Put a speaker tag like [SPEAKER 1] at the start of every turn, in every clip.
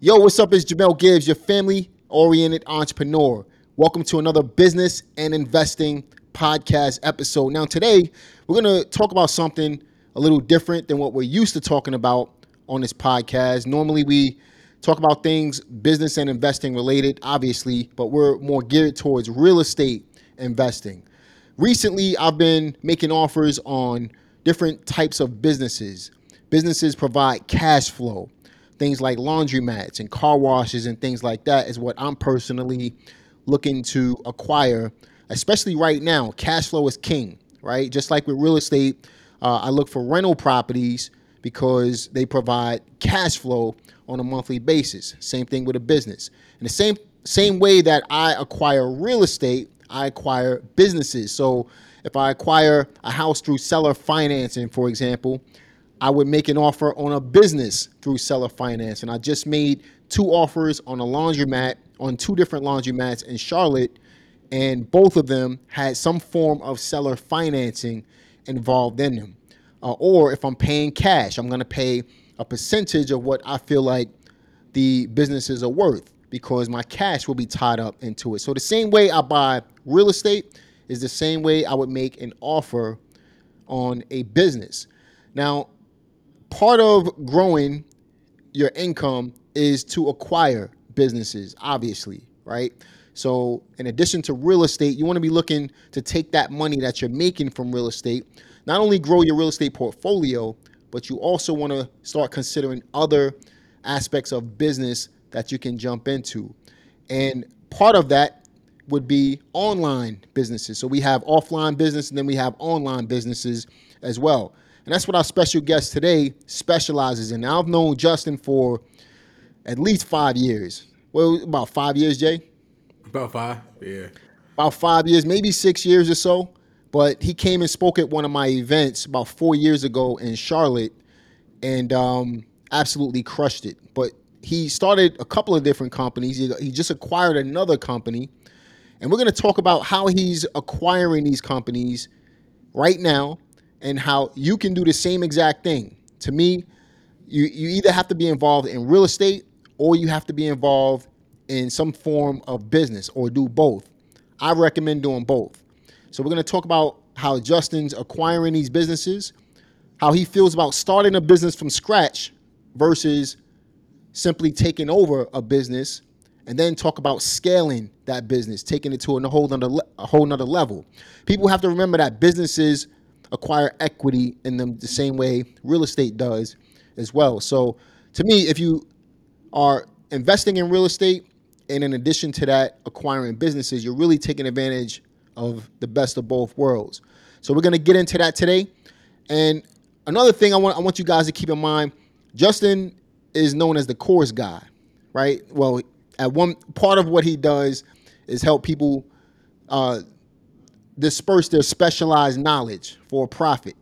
[SPEAKER 1] Yo, what's up? It's Jamel Gibbs, your family oriented entrepreneur. Welcome to another business and investing podcast episode. Now, today we're going to talk about something a little different than what we're used to talking about on this podcast. Normally, we talk about things business and investing related, obviously, but we're more geared towards real estate investing. Recently, I've been making offers on different types of businesses. Businesses provide cash flow things like laundromats and car washes and things like that is what I'm personally looking to acquire, especially right now. Cash flow is king, right? Just like with real estate, uh, I look for rental properties because they provide cash flow on a monthly basis. Same thing with a business. In the same same way that I acquire real estate, I acquire businesses. So if I acquire a house through seller financing, for example, I would make an offer on a business through seller finance. And I just made two offers on a laundromat, on two different laundromats in Charlotte. And both of them had some form of seller financing involved in them. Uh, or if I'm paying cash, I'm going to pay a percentage of what I feel like the businesses are worth because my cash will be tied up into it. So the same way I buy real estate is the same way I would make an offer on a business. Now, part of growing your income is to acquire businesses, obviously, right? So, in addition to real estate, you want to be looking to take that money that you're making from real estate, not only grow your real estate portfolio, but you also want to start considering other aspects of business that you can jump into. And part of that would be online businesses. So, we have offline business and then we have online businesses as well. And that's what our special guest today specializes in. Now, I've known Justin for at least five years. Well, about five years, Jay?
[SPEAKER 2] About five, yeah.
[SPEAKER 1] About five years, maybe six years or so. But he came and spoke at one of my events about four years ago in Charlotte and um, absolutely crushed it. But he started a couple of different companies. He, he just acquired another company. And we're going to talk about how he's acquiring these companies right now and how you can do the same exact thing. To me, you, you either have to be involved in real estate or you have to be involved in some form of business or do both. I recommend doing both. So we're going to talk about how Justin's acquiring these businesses, how he feels about starting a business from scratch versus simply taking over a business and then talk about scaling that business, taking it to a whole nother, a whole nother level. People have to remember that businesses acquire equity in them the same way real estate does as well. So to me, if you are investing in real estate and in addition to that acquiring businesses, you're really taking advantage of the best of both worlds. So we're going to get into that today. And another thing I want I want you guys to keep in mind, Justin is known as the course guy, right? Well, at one part of what he does is help people uh, disperse their specialized knowledge for a profit,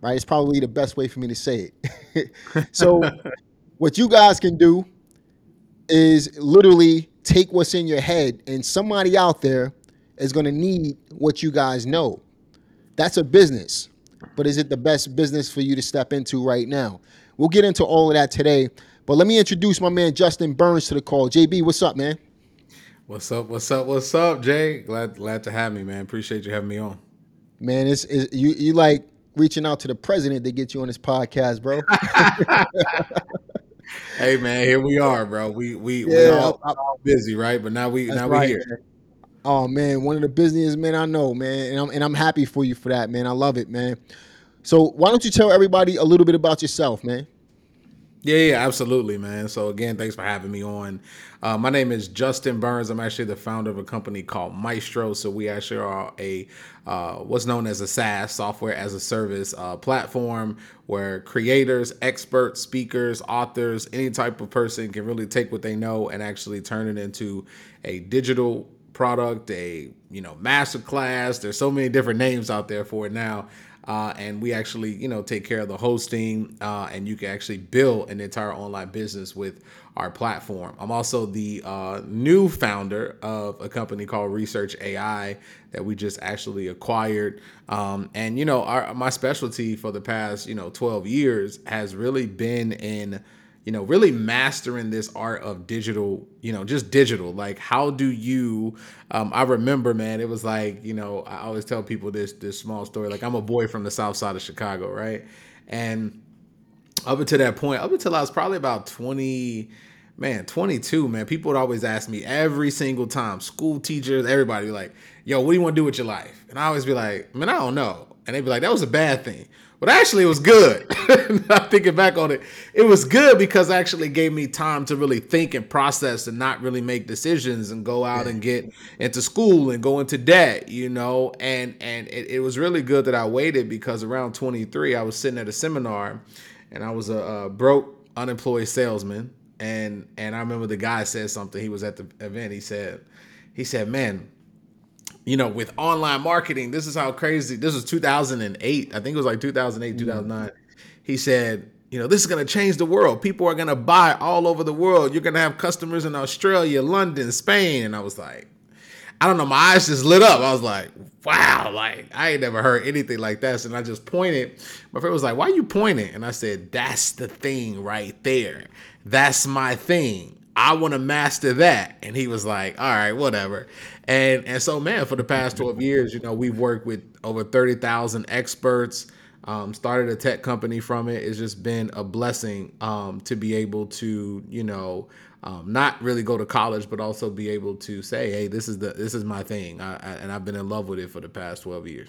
[SPEAKER 1] right? It's probably the best way for me to say it. so, what you guys can do is literally take what's in your head, and somebody out there is going to need what you guys know. That's a business, but is it the best business for you to step into right now? We'll get into all of that today, but let me introduce my man Justin Burns to the call. JB, what's up, man?
[SPEAKER 2] What's up? What's up? What's up, Jay? Glad glad to have me, man. Appreciate you having me on.
[SPEAKER 1] Man, it's, it's you you like reaching out to the president to get you on this podcast, bro.
[SPEAKER 2] hey man, here we are, bro. We we yeah, we all, all busy, right? But now we now right, we here.
[SPEAKER 1] Man. Oh man, one of the busiest men I know, man, and I'm and I'm happy for you for that, man. I love it, man. So why don't you tell everybody a little bit about yourself, man?
[SPEAKER 2] Yeah, yeah, absolutely, man. So again, thanks for having me on. Uh, my name is Justin Burns. I'm actually the founder of a company called Maestro. So we actually are a uh, what's known as a SaaS software as a service uh, platform where creators, experts, speakers, authors, any type of person can really take what they know and actually turn it into a digital product, a you know master class. There's so many different names out there for it now. Uh, and we actually, you know, take care of the hosting, uh, and you can actually build an entire online business with our platform. I'm also the uh, new founder of a company called Research AI that we just actually acquired. Um, and you know, our, my specialty for the past, you know, 12 years has really been in you know, really mastering this art of digital, you know, just digital. Like, how do you? Um, I remember, man, it was like, you know, I always tell people this this small story. Like, I'm a boy from the South Side of Chicago, right? And up until that point, up until I was probably about 20, man, 22, man, people would always ask me every single time, school teachers, everybody, like, yo, what do you want to do with your life? And I always be like, man, I don't know. And they'd be like, that was a bad thing. But actually, it was good. I'm thinking back on it. It was good because it actually gave me time to really think and process and not really make decisions and go out and get into school and go into debt, you know. And and it, it was really good that I waited because around 23, I was sitting at a seminar and I was a, a broke, unemployed salesman. And and I remember the guy said something. He was at the event. He said, he said, man, you know, with online marketing, this is how crazy. This was 2008. I think it was like 2008, mm-hmm. 2009. He said, you know, this is going to change the world. People are going to buy all over the world. You're going to have customers in Australia, London, Spain. And I was like, I don't know, my eyes just lit up. I was like, wow, like I ain't never heard anything like that. And I just pointed. My friend was like, why you pointing? And I said, that's the thing right there. That's my thing. I want to master that. And he was like, all right, whatever. And and so man, for the past 12 years, you know, we've worked with over 30,000 experts. Um, started a tech company from it. It's just been a blessing um, to be able to, you know, um, not really go to college, but also be able to say, "Hey, this is the this is my thing," I, I, and I've been in love with it for the past twelve years.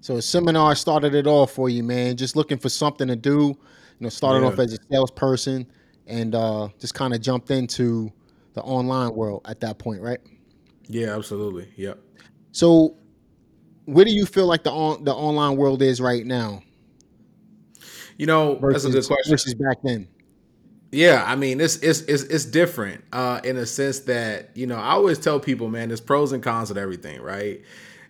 [SPEAKER 1] So a seminar started it all for you, man. Just looking for something to do. You know, started
[SPEAKER 2] Yeah.
[SPEAKER 1] off as a salesperson and uh, just kind of jumped into the online world at that point, right?
[SPEAKER 2] Yeah, absolutely. Yep.
[SPEAKER 1] So, where do you feel like the on the online world is right now
[SPEAKER 2] You know, that's a good question.
[SPEAKER 1] versus back then?
[SPEAKER 2] Yeah, I mean it's it's it's, it's different uh, in a sense that you know I always tell people, man, there's pros and cons of everything, right?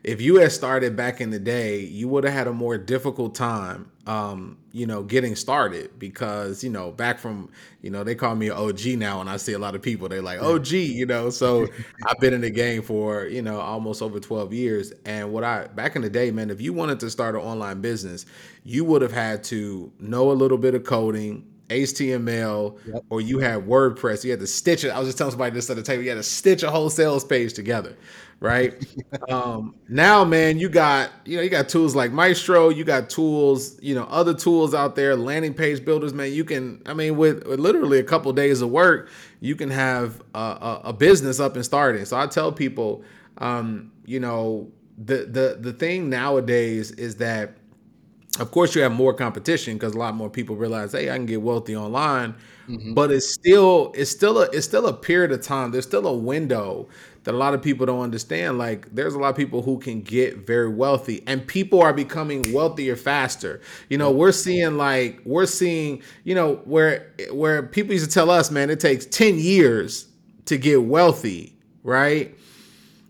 [SPEAKER 2] If you had started back in the day, you would have had a more difficult time, um, you know, getting started because you know back from you know they call me an OG now, and I see a lot of people they're like OG, you know. So I've been in the game for you know almost over 12 years, and what I back in the day, man, if you wanted to start an online business, you would have had to know a little bit of coding HTML
[SPEAKER 1] Yep.
[SPEAKER 2] or you had WordPress. You had to stitch it. I was just telling somebody this at the table. You had to stitch a whole sales page together, right? um, now, man, you got you know you got tools like Maestro. You got tools, you know, other tools out there, landing page builders. Man, you can. I mean, with, with literally a couple days of work, you can have a, a, a business up and starting. So I tell people, um, you know, the the the thing nowadays is that of course you have more competition because a lot more people realize hey i can get wealthy online. Mm-hmm. But it's still it's still a it's still a period of time. There's still a window that a lot of people don't understand. Like there's a lot of people who can get very wealthy and people are becoming wealthier faster. You know we're seeing like we're seeing you know where where people used to tell us man it takes 10 years to get wealthy right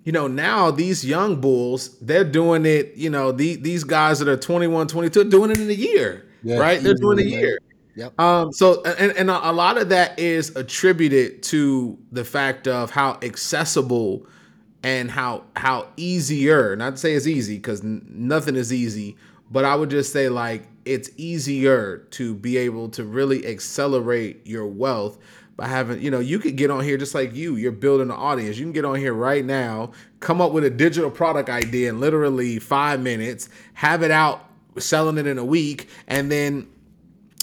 [SPEAKER 2] you know now these young bulls they're doing it you know the, these guys that are 21 22 doing it in a year
[SPEAKER 1] Yeah,
[SPEAKER 2] right? They're doing a year.
[SPEAKER 1] Yep.
[SPEAKER 2] um so and, and a lot of that is attributed to the fact of how accessible and how how easier not to say it's easy because nothing is easy but i would just say like it's easier to be able to really accelerate your wealth by having you know you could get on here just like you. You're building an audience. You can get on here right now come up with a digital product idea in literally five minutes have it out selling it in a week and then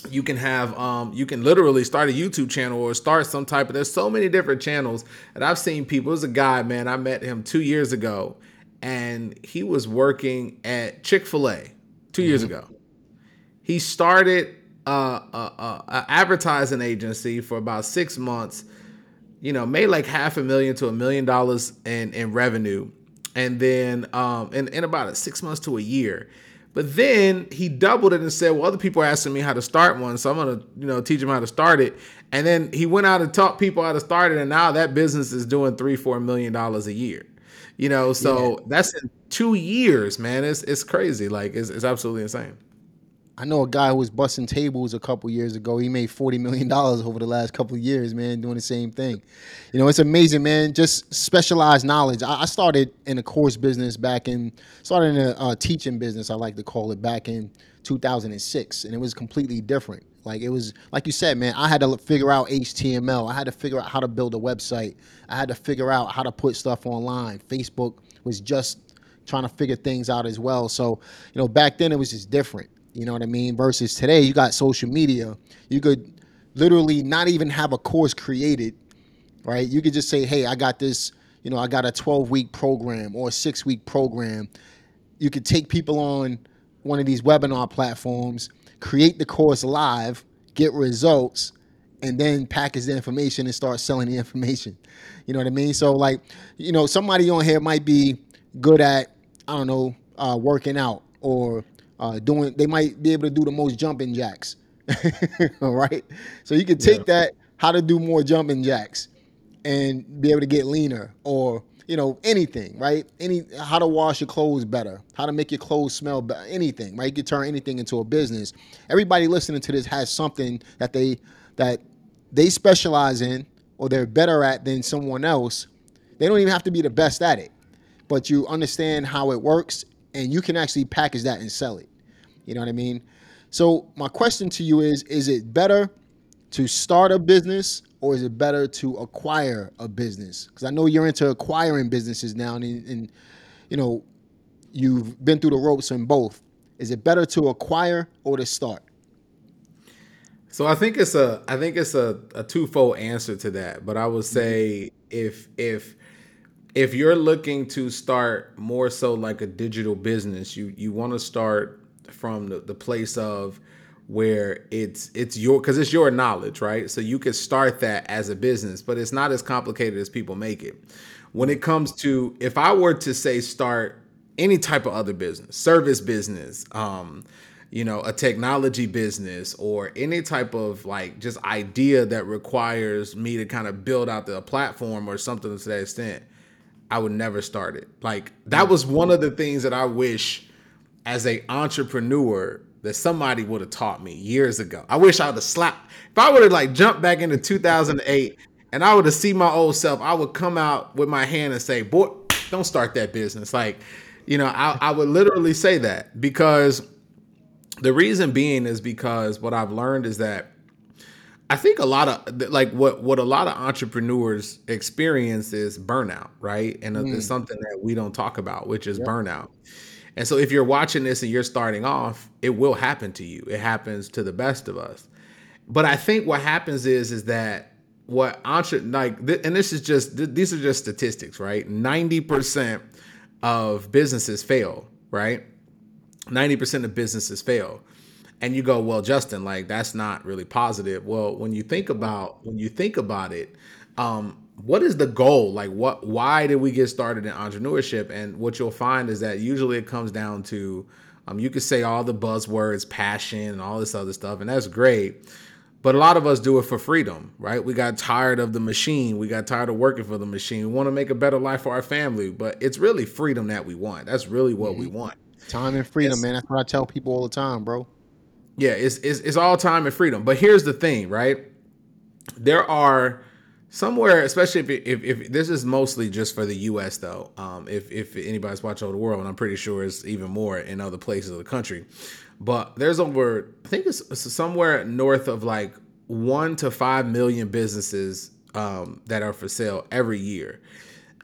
[SPEAKER 2] you can have um you can literally start a YouTube channel or start some type of there's so many different channels and I've seen people there's a guy man I met him 2 years ago and he was working at Chick-fil-A 2 years ago. He started uh, a, advertising agency for about 6 months you know, made like half a million to a million dollars in, in revenue. And then um in, in about six months to a year. But then he doubled it and said, Well, other people are asking me how to start one, so I'm gonna, you know, teach them how to start it. And then he went out and taught people how to start it, and now that business is doing three, four million dollars a year. You know, so that's in two years, man. It's it's crazy. Like it's, it's absolutely insane.
[SPEAKER 1] I know a guy who was busting tables a couple years ago. He made forty million dollars over the last couple of years, man, doing the same thing. You know, it's amazing, man. Just specialized knowledge. I, started in a course business back in started in a teaching business. I like to call it back in 2006, and it was completely different. Like it was like you said, man. I had to figure out HTML. I had to figure out how to build a website. I had to figure out how to put stuff online. Facebook was just trying to figure things out as well. So, you know, back then it was just different. You know what I mean? Versus today, you got social media. You could literally not even have a course created, right? You could just say, "Hey, I got this. You know, I got a 12 week program or a six week program." You could take people on one of these webinar platforms, create the course live, get results, and then package the information and start selling the information. You know what I mean? So, like, you know, somebody on here might be good at, I don't know, uh, working out or uh, doing, they might be able to do the most jumping jacks. All right. So you can take yeah. that, how to do more jumping jacks and be able to get leaner or, you know, anything, right? Any, how to wash your clothes better, how to make your clothes smell better, anything, right? You can turn anything into a business. Everybody listening to this has something that they, that they specialize in or they're better at than someone else. They don't even have to be the best at it, but you understand how it works and you can actually package that and sell it. You know what I mean? So my question to you is: Is it better to start a business or is it better to acquire a business? Because I know you're into acquiring businesses now, and, and you know you've been through the ropes in both. Is it better to acquire or to start?
[SPEAKER 2] So I think it's a I think it's a, a twofold answer to that. But I would say if if if you're looking to start more so like a digital business, you you want to start from the, the place of where it's it's your because it's your knowledge right? So you can start that as a business but it's not as complicated as people make it. When it comes to if i were to say start any type of other business service business um you know a technology business or any type of like just idea that requires me to kind of build out the platform or something to that extent i would never start it. Like that was one of the things that i wish as a entrepreneur that somebody would have taught me years ago. I wish I would have slapped. If I would have like jumped back into 2008 and I would have seen my old self, I would come out with my hand and say, "Boy, don't start that business." Like, you know, I, I would literally say that because the reason being is because what I've learned is that I think a lot of like what what a lot of entrepreneurs experience is burnout, right? And mm. it's something that we don't talk about, which is yep. burnout. And so if you're watching this and you're starting off, it will happen to you. It happens to the best of us. But I think what happens is is that what entre like and this is just these are just statistics, right? 90% of businesses fail, right? 90% of businesses fail. And you go, "Well, Justin, like that's not really positive." Well, when you think about when you think about it, um, what is the goal? Like what why did we get started in entrepreneurship? And what you'll find is that usually it comes down to um, you could say all the buzzwords, passion, and all this other stuff, and that's great. But a lot of us do it for freedom, right? We got tired of the machine. We got tired of working for the machine. We want to make a better life for our family, but it's really freedom that we want. That's really what mm-hmm. we want.
[SPEAKER 1] Time and freedom, it's, man. That's what I tell people all the time, bro.
[SPEAKER 2] Yeah, it's, it's it's all time and freedom. But here's the thing, right? There are somewhere, especially if, if, if this is mostly just for the U.S. though. Um, if if anybody's watching over the world, and I'm pretty sure it's even more in other places of the country. But there's over, I think it's, somewhere north of like one to five million businesses um, that are for sale every year,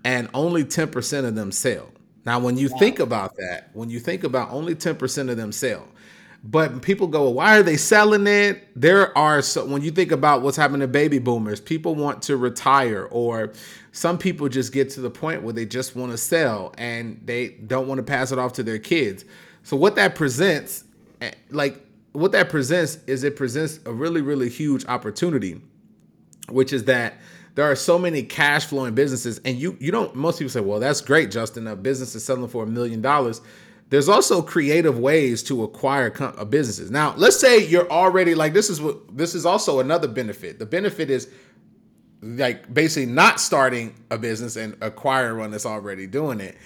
[SPEAKER 2] and only ten percent of them sell. Now, when you wow. think about that, when you think about only ten percent of them sell, but people go, why are they selling it? There are so when you think about what's happening to baby boomers, people want to retire, or some people just get to the point where they just want to sell and they don't want to pass it off to their kids. So what that presents, eh, like what that presents is it presents a really, really huge opportunity, which is that there are so many cash flowing businesses, and you you don't most people say, well, that's great, Justin. A business is selling for a million dollars there's also creative ways to acquire uh, businesses. Now, let's say you're already like this is what this is also another benefit. The benefit is like basically not starting a business and acquiring one that's already doing it.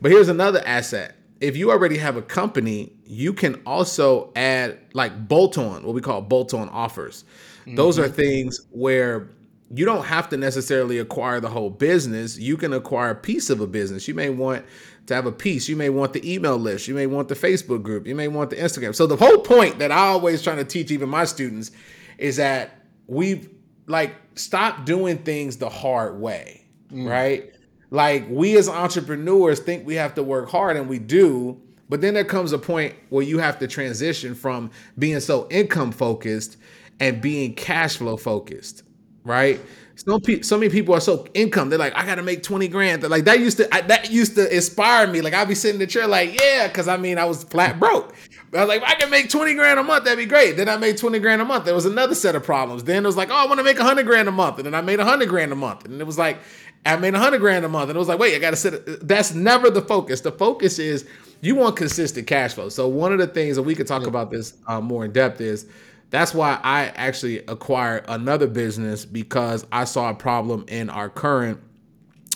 [SPEAKER 2] But here's another asset. If you already have a company, you can also add like bolt on, what we call bolt on offers. Mm-hmm. Those are things where you don't have to necessarily acquire the whole business. You can acquire a piece of a business. You may want to have a piece. You may want the email list. You may want the Facebook group. You may want the Instagram. So the whole point that I always trying to teach even my students is that we've like stop doing things the hard way, mm. right? Like we as entrepreneurs think we have to work hard and we do, but then there comes a point where you have to transition from being so income focused and being cash flow focused, right? So, so many people are so income. They're like, I gotta make twenty grand. They're like that used to I, that used to inspire me. Like I'd be sitting in the chair, like yeah, because I mean I was flat broke. But I was like, I can make twenty grand a month. That'd be great. Then I made twenty grand a month. There was another set of problems. Then it was like, oh, I want to make hundred grand a month, and then I made hundred grand a month, and it was like, I made hundred grand a month, and it was like, wait, I gotta sit. That's never the focus. The focus is you want consistent cash flow. So one of the things that we could talk about this uh, more in depth is that's why I actually acquired another business because I saw a problem in our current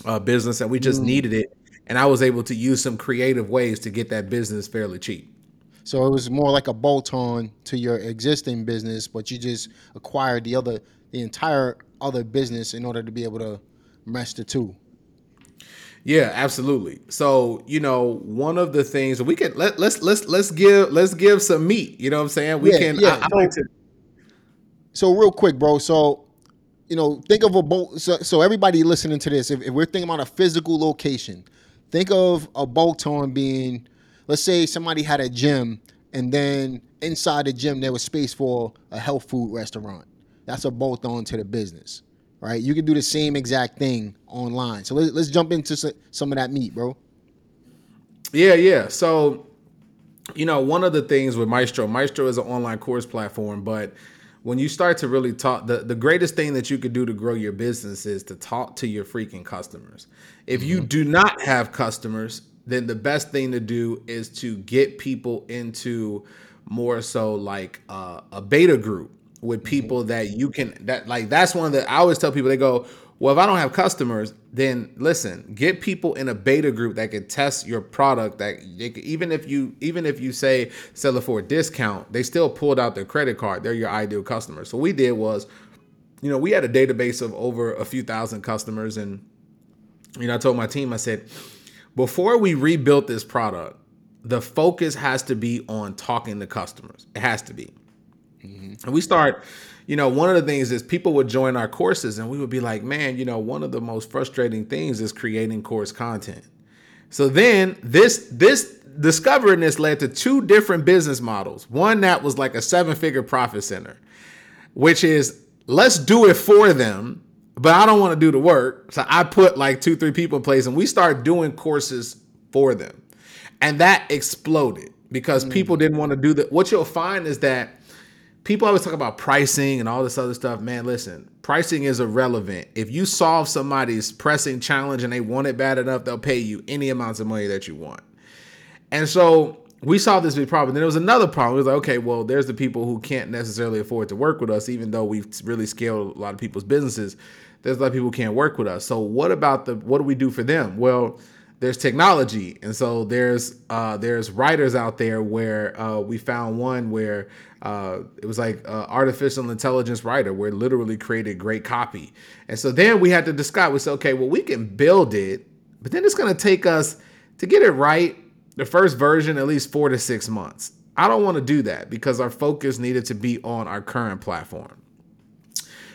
[SPEAKER 2] uh, business and we just mm. needed it. And I was able to use some creative ways to get that business fairly cheap.
[SPEAKER 1] So it was more like a bolt on to your existing business, but you just acquired the other, the entire other business in order to be able to mesh the two.
[SPEAKER 2] Yeah, absolutely. So, you know, one of the things we can let let's let's let's give let's give some meat. You know what I'm saying? We
[SPEAKER 1] yeah,
[SPEAKER 2] can.
[SPEAKER 1] Yeah. I, I like to. So real quick, bro. So, you know, think of a bolt. So, so everybody listening to this, if, if we're thinking about a physical location, think of a bolt on being, let's say somebody had a gym, and then inside the gym there was space for a health food restaurant. That's a bolt on to the business right? You can do the same exact thing online. So let's, let's jump into some of that meat, bro.
[SPEAKER 2] Yeah, yeah. So, you know, one of the things with Maestro, Maestro is an online course platform, but when you start to really talk, the, the greatest thing that you could do to grow your business is to talk to your freaking customers. If mm-hmm. you do not have customers, then the best thing to do is to get people into more so like uh, a beta group with mm-hmm. people that you can that like that's one of the I always tell people they go, well, if I don't have customers, then listen, get people in a beta group that can test your product. That can, even if you even if you say sell it for a discount, they still pulled out their credit card. They're your ideal customer. So what we did was, you know, we had a database of over a few thousand customers, and you know, I told my team, I said, before we rebuilt this product, the focus has to be on talking to customers. It has to be. Mm-hmm. And we start, you know, one of the things is people would join our courses and we would be like, man, you know, one of the most frustrating things is creating course content. So then this this discovering this led to two different business models. One that was like a seven-figure profit center, which is let's do it for them, but I don't want to do the work. So I put like two, three people in place and we start doing courses for them. And that exploded because mm-hmm. people didn't want to do that. What you'll find is that people always talk about pricing and all this other stuff. Man, listen, pricing is irrelevant. If you solve somebody's pressing challenge and they want it bad enough, they'll pay you any amounts of money that you want. And so we saw this big problem. Then there was another problem. It was like, okay, well, there's the people who can't necessarily afford to work with us, even though we've really scaled a lot of people's businesses. There's a lot of people who can't work with us. So what about the what do we do for them? Well, there's technology, and so there's uh, there's writers out there where uh, we found one where uh, it was like artificial intelligence writer where it literally created great copy. And so then we had to discuss. We said, okay, well we can build it, but then it's going to take us to get it right. The first version, at least four to six months. I don't want to do that because our focus needed to be on our current platform.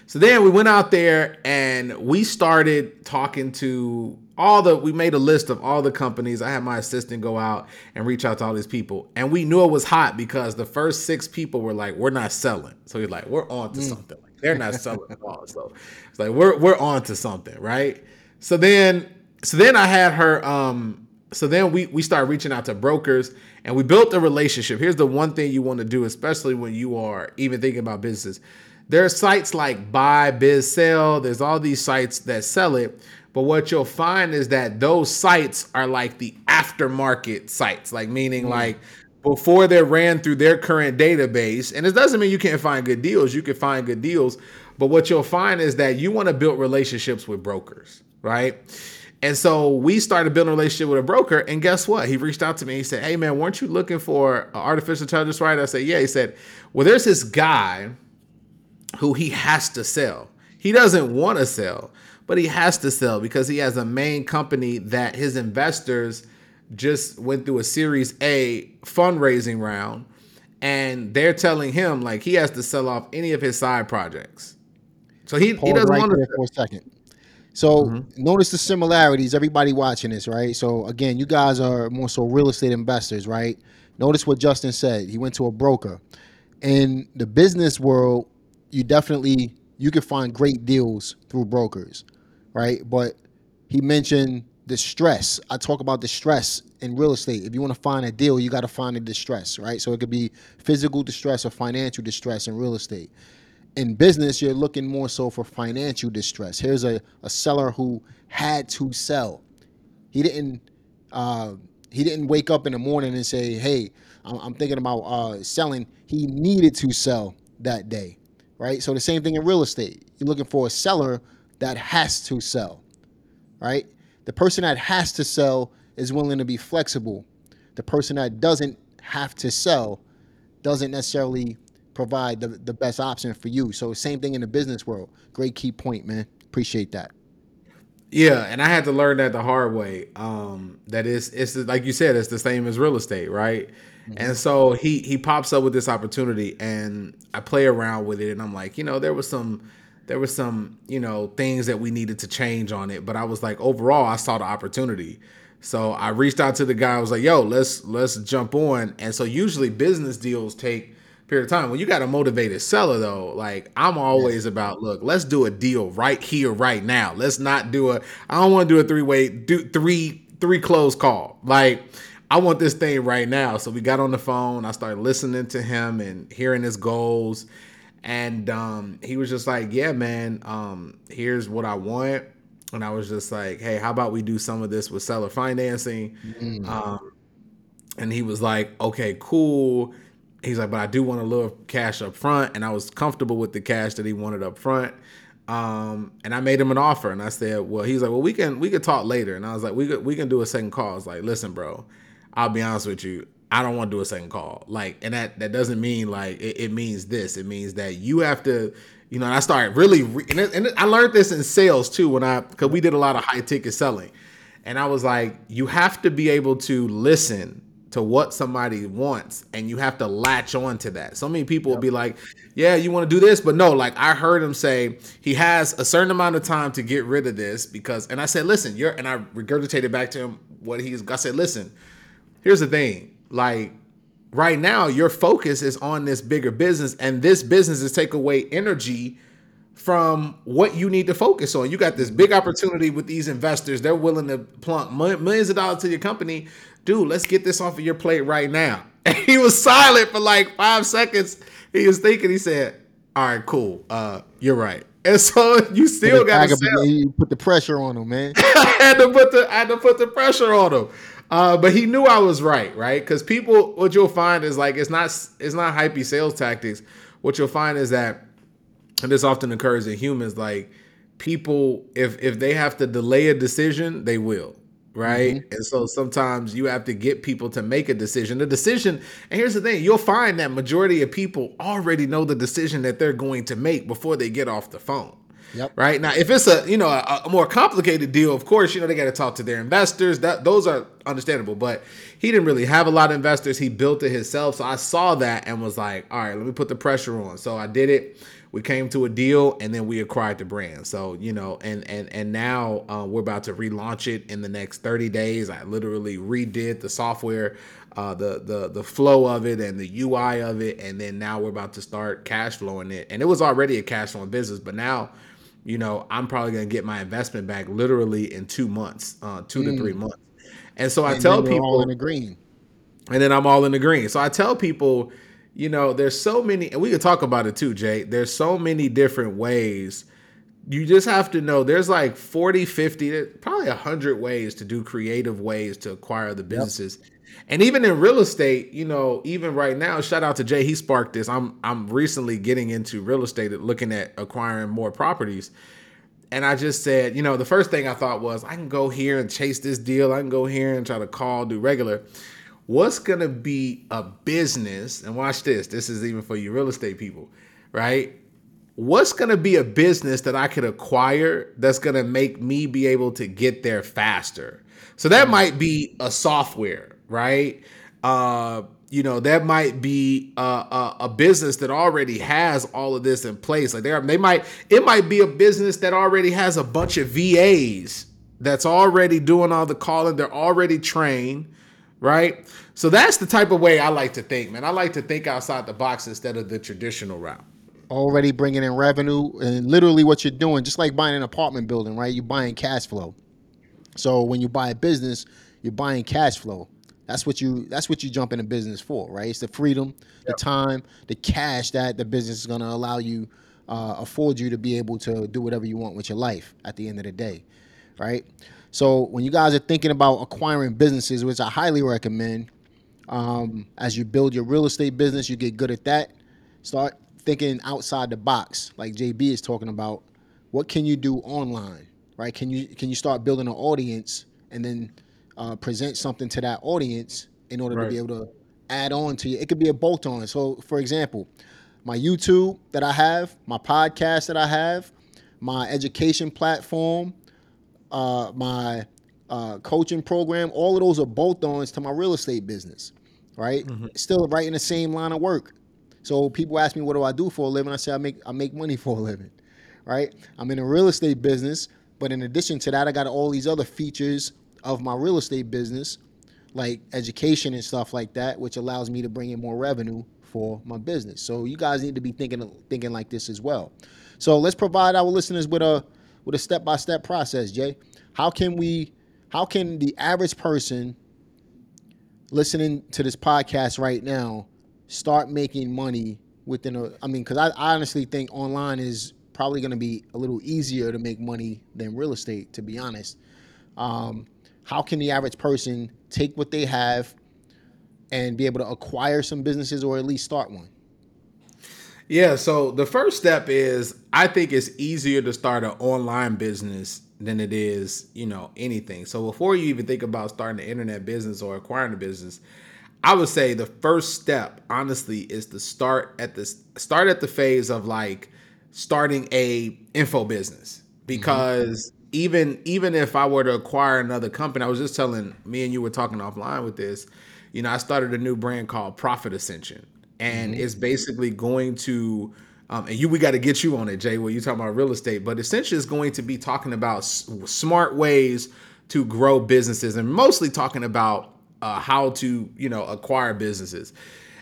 [SPEAKER 2] So then we went out there and we started talking to all the we made a list of all the companies. I had my assistant go out and reach out to all these people. And we knew it was hot because the first six people were like, we're not selling. So he's like, we're on to mm. something. Like they're not selling at all. So it's like we're we're on to something, right? So then so then I had her um so then we we started reaching out to brokers and we built a relationship. Here's the one thing you want to do, especially when you are even thinking about business. There are sites like Buy, Biz, Sell. There's all these sites that sell it but what you'll find is that those sites are like the aftermarket sites, like meaning mm like before they're ran through their current database. And it doesn't mean you can't find good deals. You can find good deals. But what you'll find is that you want to build relationships with brokers, right? And so we started building a relationship with a broker. And guess what? He reached out to me. He said, Hey, man, weren't you looking for an artificial intelligence writer? I said, Yeah. He said, Well, there's this guy who he has to sell he doesn't want to sell, but he has to sell because he has a main company that his investors just went through a Series A fundraising round, and they're telling him like he has to sell off any of his side projects. So he, he doesn't
[SPEAKER 1] right
[SPEAKER 2] want to.
[SPEAKER 1] for a second. So mm-hmm. notice the similarities. Everybody watching this, right? So again, you guys are more so real estate investors, right? Notice what Justin said. He went to a broker. In the business world, you definitely you can find great deals through brokers, right? But he mentioned the stress. I talk about the stress in real estate. If you want to find a deal, you got to find the distress, right? So it could be physical distress or financial distress in real estate in business, you're looking more so for financial distress. Here's a, a seller who had to sell. He didn't uh, he didn't wake up in the morning and say, "Hey, I'm, I'm thinking about uh, selling." He needed to sell that day, right? So the same thing in real estate. You're looking for a seller that has to sell, right? The person that has to sell is willing to be flexible. The person that doesn't have to sell doesn't necessarily provide the, the best option for you. So same thing in the business world. Great key point, man. Appreciate that.
[SPEAKER 2] Yeah, and I had to learn that the hard way. Um, that is, it's like you said, it's the same as real estate, right? And so he he pops up with this opportunity, and I play around with it, and I'm like, you know, there was some there were some you know things that we needed to change on it, but I was like, overall, I saw the opportunity. So I reached out to the guy. I was like, "Yo, let's let's jump on." And so usually business deals take period of time. When you got a motivated seller though, like I'm always about, look, let's do a deal right here, right now. Let's not do a I don't want to do a three-way do three three close call. Like I want this thing right now. So we got on the phone. I started listening to him and hearing his goals. And um, he was just like, Yeah, man, um, here's what I want. And I was just like, Hey, how about we do some of this with seller financing? Um, and he was like, Okay, cool he's like, but I do want a little cash up front, and I was comfortable with the cash that he wanted up front. Um, and I made him an offer, and I said, well, he's like, well, we can we can talk later, and I was like, we could, we can do a second call. I was like, listen, bro, I'll be honest with you, I don't want to do a second call, like, and that that doesn't mean like it, it means this. It means that you have to. You know, and I started really, re- and, it, and I learned this in sales too when I, because we did a lot of high ticket selling, and I was like, you have to be able to listen to what somebody wants and you have to latch on to that. So many people will be like, yeah, you want to do this, but no, like I heard him say he has a certain amount of time to get rid of this because and I said, listen, you're and I regurgitated back to him what he's I said, listen, here's the thing. Like right now your focus is on this bigger business and this business is take away energy from what you need to focus on. You got this big opportunity with these investors. They're willing to plunk millions of dollars to your company. Dude, let's get this off of your plate right now. And he was silent for like five seconds. He was thinking, he said, All right, cool. Uh, you're right. And so you still got to
[SPEAKER 1] put the pressure on him, man.
[SPEAKER 2] I had to put the I had to put the pressure on him. Uh, but he knew I was right, right? Because people, what you'll find is like it's not it's not hypey sales tactics. What you'll find is that, and this often occurs in humans, like people, if if they have to delay a decision, they will, right? And so sometimes you have to get people to make a decision. The decision, and here's the thing, you'll find that majority of people already know the decision that they're going to make before they get off the phone.
[SPEAKER 1] Yep.
[SPEAKER 2] Right now, if it's a you know a, a more complicated deal, of course you know they got to talk to their investors. That those are understandable. But he didn't really have a lot of investors. He built it himself. So I saw that and was like, all right, let me put the pressure on. So I did it. We came to a deal and then we acquired the brand. So you know, and and and now uh, we're about to relaunch it in the next 30 days. I literally redid the software, uh, the the the flow of it and the UI of it, and then now we're about to start cash flowing it. And it was already a cash flowing business, but now you know, I'm probably gonna get my investment back literally in two months, uh, two to three months. And so I
[SPEAKER 1] And
[SPEAKER 2] tell
[SPEAKER 1] then you're all
[SPEAKER 2] people,
[SPEAKER 1] in the green.
[SPEAKER 2] and then I'm all in the green. So I tell people, you know, there's so many, and we could talk about it too, Jay. There's so many different ways. You just have to know there's like 40, 50, there's probably 100 ways to do creative ways to acquire the businesses. And even in real estate, you know, even right now, shout out to Jay, he sparked this. I'm I'm recently getting into real estate, looking at acquiring more properties. And I just said, you know, the first thing I thought was I can go here and chase this deal. I can go here and try to call, do regular. What's gonna be a business? And watch this. This is even for you real estate people, right? what's going to be a business that I could acquire that's going to make me be able to get there faster? So that mm. might be a software, right? Uh, you know, that might be a, a, a, business that already has all of this in place. Like they are, they might, it might be a business that already has a bunch of VAs that's already doing all the calling. They're already trained, right? So that's the type of way I like to think, man. I like to think outside the box instead of the traditional route.
[SPEAKER 1] Already bringing in revenue and literally what you're doing, just like buying an apartment building, right? You're buying cash flow. So when you buy a business, you're buying cash flow. That's what you that's what you jump into business for, right? It's the freedom, the time, the cash that the business is going to allow you uh, afford you to be able to do whatever you want with your life at the end of the day, right? So when you guys are thinking about acquiring businesses, which I highly recommend, um, as you build your real estate business, you get good at that. Start thinking outside the box, like JB is talking about. What can you do online, right? Can you can you start building an audience and then uh, present something to that audience in order right. to be able to add on to you. It could be a bolt on. So, for example, my YouTube that I have, my podcast that I have, my education platform, uh, my uh, coaching program, all of those are bolt ons to my real estate business, right? Mm-hmm. Still right in the same line of work. So people ask me, what do I do for a living? I say, I make I make money for a living, right? I'm in a real estate business, but in addition to that, I got all these other features of my real estate business, like education and stuff like that, which allows me to bring in more revenue for my business. So you guys need to be thinking thinking like this as well. So let's provide our listeners with a with a step by step process, Jay. How can we how can the average person listening to this podcast right now start making money within a I mean, because I, I honestly think online is probably going to be a little easier to make money than real estate, to be honest. Um, how can the average person take what they have and be able to acquire some businesses or at least start one?
[SPEAKER 2] Yeah, so the first step is I think it's easier to start an online business than it is, you know, anything. So before you even think about starting an internet business or acquiring a business, I would say the first step, honestly, is to start at the start at the phase of like starting a info business mm-hmm. because even even if I were to acquire another company, I was just telling me and you were talking offline with this. You know, I started a new brand called Profit Ascension, and mm-hmm. it's basically going to. Um, and you, we got to get you on it, Jay. When you talking about real estate, but essentially, it's going to be talking about s- smart ways to grow businesses, and mostly talking about uh, how to, you know, acquire businesses.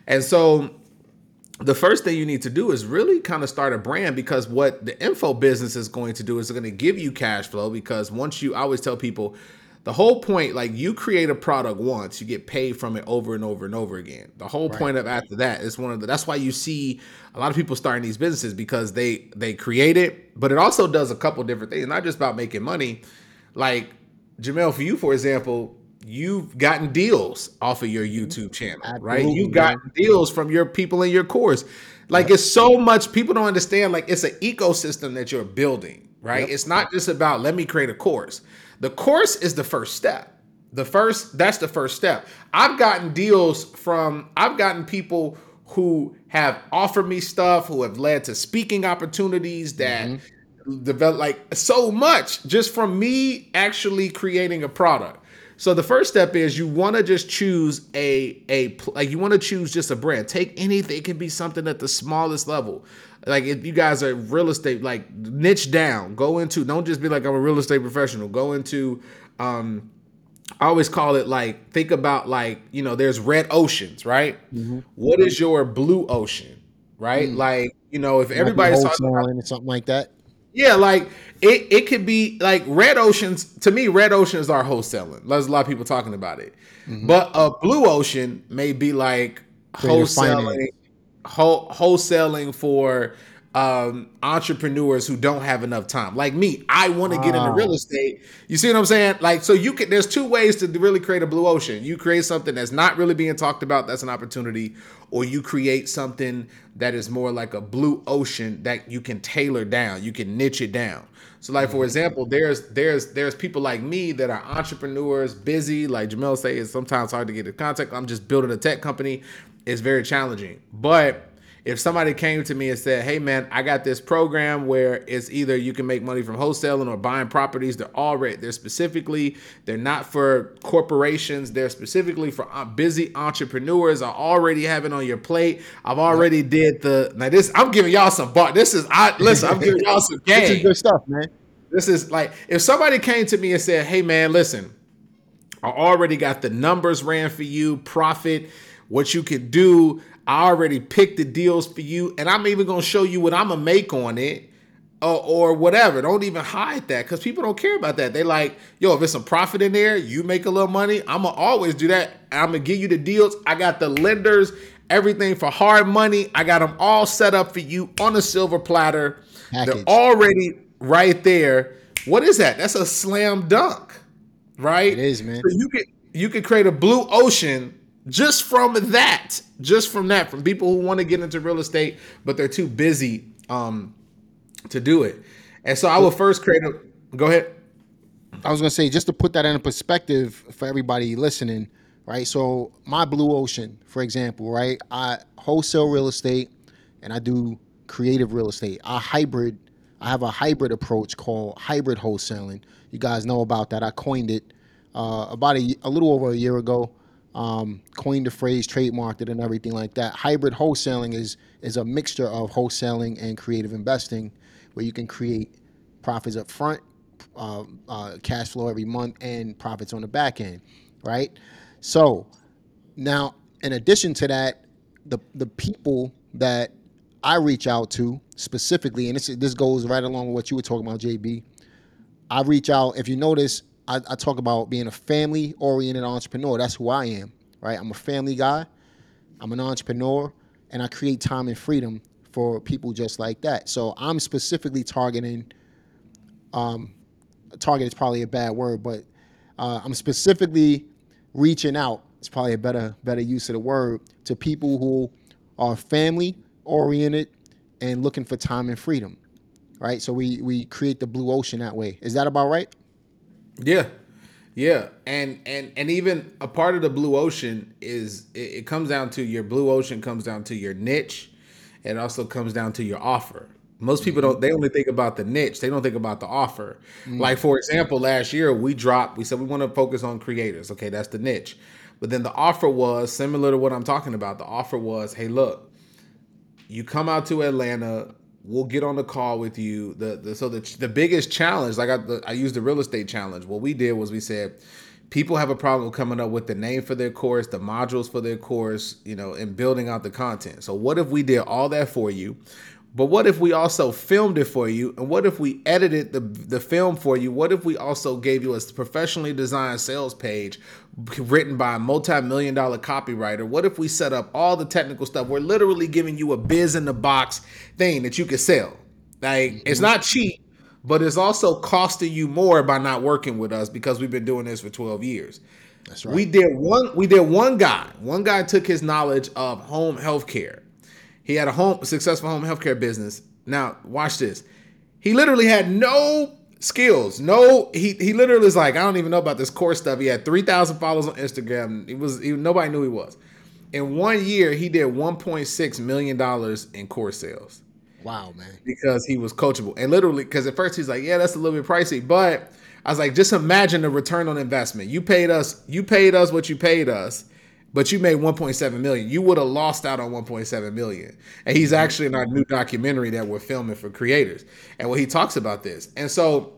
[SPEAKER 2] And so, the first thing you need to do is really kind of start a brand because what the info business is going to do is going to give you cash flow because once you I always tell people the whole point like you create a product once you get paid from it over and over and over again the whole right. point of after that is one of the that's why you see a lot of people starting these businesses because they they create it but it also does a couple different things not just about making money like jamel for you for example you've gotten deals off of your mm-hmm. YouTube channel, Absolutely, right? You've gotten deals from your people in your course. Like yep. it's so much people don't understand. Like it's an ecosystem that you're building, right? Yep. It's not just about let me create a course. The course is the first step. The first that's the first step. I've gotten deals from I've gotten people who have offered me stuff, who have led to speaking opportunities that mm-hmm. develop like so much just from me actually creating a product. So the first step is you want to just choose a a like you want to choose just a brand. Take anything. It can be something at the smallest level. Like if you guys are real estate, like niche down. Go into. Don't just be like I'm a real estate professional. Go into. um I always call it like think about like you know there's red oceans, right? Mm-hmm. What is your blue ocean, right? Mm. Like you know if everybody's talking
[SPEAKER 1] about something like that.
[SPEAKER 2] Yeah, like it, it could be like red oceans. To me, red oceans are wholesaling. There's a lot of people talking about it, mm-hmm. but a blue ocean may be like wholesaling, wholesaling for um, entrepreneurs who don't have enough time. Like me, I want to get into real estate. You see what I'm saying? Like, so you can. There's two ways to really create a blue ocean. You create something that's not really being talked about. That's an opportunity, or you create something that is more like a blue ocean that you can tailor down. You can niche it down. So, like for mm-hmm. example, there's there's there's people like me that are entrepreneurs, busy. Like Jamel say, it's sometimes hard to get in contact. I'm just building a tech company. It's very challenging, but if somebody came to me and said, "Hey man, I got this program where it's either you can make money from wholesaling or buying properties. They're already they're specifically they're not for corporations. They're specifically for uh, busy entrepreneurs. I already have it on your plate. I've already did the now this. I'm giving y'all some bar. This is I listen. I'm giving y'all some game.
[SPEAKER 1] this is good stuff, man.
[SPEAKER 2] This is like if somebody came to me and said, "Hey man, listen, I already got the numbers ran for you, profit, what you could do. I already picked the deals for you, and I'm even gonna show you what I'm gonna make on it, or, or whatever. Don't even hide that because people don't care about that. They like, yo, if it's some profit in there, you make a little money. I'm gonna always do that. I'm gonna give you the deals. I got the lenders, everything for hard money. I got them all set up for you on a silver platter.
[SPEAKER 1] Package.
[SPEAKER 2] They're already right there. What is that? That's a slam dunk, right?
[SPEAKER 1] It is, man.
[SPEAKER 2] So you could you could create a blue ocean just from that, just from that, from people who want to get into real estate, but they're too busy um, to do it. And so I will first create a. Go ahead.
[SPEAKER 1] I was gonna say just to put that in perspective for everybody listening, right? So my blue ocean, for example, right? I wholesale real estate and I do creative real estate. I hybrid. I have a hybrid approach called hybrid wholesaling. You guys know about that. I coined it uh, about a, a little over a year ago. Um, coined the phrase, trademarked it, and everything like that. Hybrid wholesaling is is a mixture of wholesaling and creative investing, where you can create profits up front, uh, uh, cash flow every month, and profits on the back end, right? So now, in addition to that, the the people that I reach out to specifically, and this this goes right along with what you were talking about, JB. I reach out. If you notice, I, I talk about being a family oriented entrepreneur. That's who I am, right? I'm a family guy. I'm an entrepreneur, and I create time and freedom for people just like that. So I'm specifically targeting. Um, target is probably a bad word, but uh, I'm specifically reaching out. It's probably a better better use of the word to people who are family oriented and looking for time and freedom, right? So we we create the blue ocean that way. Is that about right?
[SPEAKER 2] Yeah. Yeah. And and and even a part of the blue ocean is it, it comes down to your blue ocean comes down to your niche. It also comes down to your offer. Most people don't they only think about the niche. They don't think about the offer. Mm. Like for example, last year we dropped, we said we want to focus on creators. Okay, that's the niche. But then the offer was similar to what I'm talking about. The offer was, hey, look, you come out to Atlanta, we'll get on the call with you. The, the so the the biggest challenge, like I the, I used the real estate challenge. What we did was we said people have a problem coming up with the name for their course, the modules for their course, you know, and building out the content. So what if we did all that for you? But what if we also filmed it for you? And what if we edited the, the film for you? What if we also gave you a professionally designed sales page written by a multi-million dollar copywriter? What if we set up all the technical stuff? We're literally giving you a biz in the box thing that you can sell. Like it's mm-hmm. not cheap, but it's also costing you more by not working with us because we've been doing this for 12 years.
[SPEAKER 1] That's right.
[SPEAKER 2] We did one we did one guy. One guy took his knowledge of home health care. He had a home successful home healthcare business. Now, watch this. He literally had no skills. No, he he literally is like, I don't even know about this course stuff. He had 3,000 followers on Instagram. It was he, nobody knew he was. In one year, he did 1.6 million dollars in course sales
[SPEAKER 1] wow, man.
[SPEAKER 2] because he was coachable. And literally, because at first he's like, yeah, that's a little bit pricey, but I was like, just imagine the return on investment. You paid us, you paid us what you paid us, but you made 1.7 million. You would have lost out on 1.7 million. And he's actually in our new documentary that we're filming for creators. And what he talks about this. And so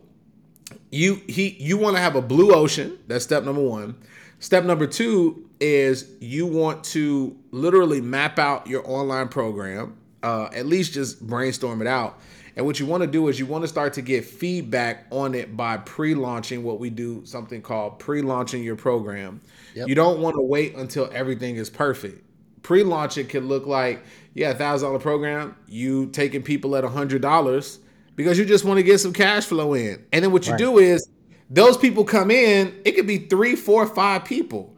[SPEAKER 2] you he you want to have a blue ocean. That's step number one. Step number two is you want to literally map out your online program. Uh, at least just brainstorm it out. And what you want to do is you want to start to get feedback on it by pre-launching what we do something called pre-launching your program.
[SPEAKER 1] Yep.
[SPEAKER 2] You don't want to wait until everything is perfect. Pre-launch it can look like yeah, a thousand dollar program. You taking people at a hundred dollars because you just want to get some cash flow in. And then what you
[SPEAKER 1] Right.
[SPEAKER 2] do is those people come in. It could be three, four, five people.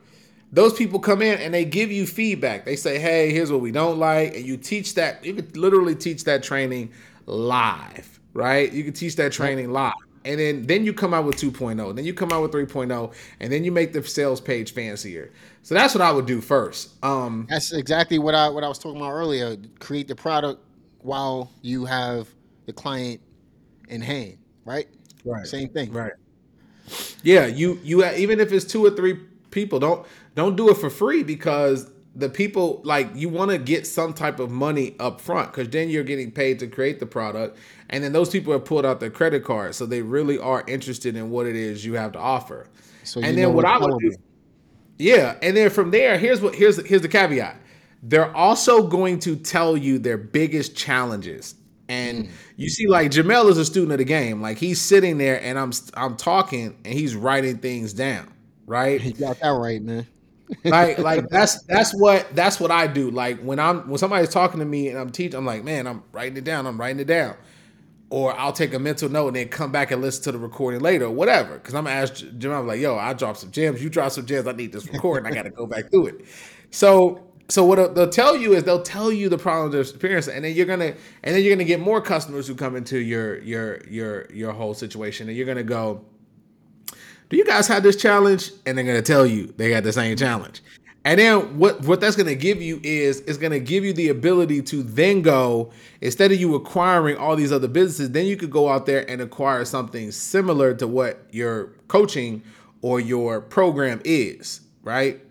[SPEAKER 2] Those people come in and they give you feedback. They say, "Hey, here's what we don't like," and you teach that. You could literally teach that training live, right? You could teach that training live. And then then you come out with 2.0 then you come out with 3.0 and then you make the sales page fancier so that's what i would do first um
[SPEAKER 1] That's exactly what I what I was talking about earlier. Create the product while you have the client in hand, right?
[SPEAKER 2] Right.
[SPEAKER 1] Same thing.
[SPEAKER 2] right yeah you you even if it's two or three people don't don't do it for free because the people like you want to get some type of money up front because then you're getting paid to create the product and then those people have pulled out their credit card so they really are interested in what it is you have to offer
[SPEAKER 1] So
[SPEAKER 2] and then what i would do yeah, and then from there, here's what here's here's the caveat. They're also going to tell you their biggest challenges. And
[SPEAKER 1] Mm.
[SPEAKER 2] you see, like Jamel is a student of the game. Like he's sitting there, and I'm I'm talking, and he's writing things down, right?
[SPEAKER 1] You got that right, man.
[SPEAKER 2] Like like that's that's what that's what I do. Like when I'm when somebody's talking to me and I'm teaching, I'm like, man, I'm writing it down. I'm writing it down. Or I'll take a mental note and then come back and listen to the recording later, or whatever. Because I'm gonna ask Jim, I'm like, yo, I dropped some gems. You dropped some gems. I need this recording. I got to go back through it. So so what they'll- tell you is they'll tell you the problems they're experiencing, and then you're gonna and then you're gonna get more customers who come into your your your your whole situation, and you're gonna go, do you guys have this challenge? And they're gonna tell you they got the same challenge. And then what what that's gonna give you is it's gonna give you the ability to then go instead of you acquiring all these other businesses, then you could go out there and acquire something similar to what your coaching or your program is, right?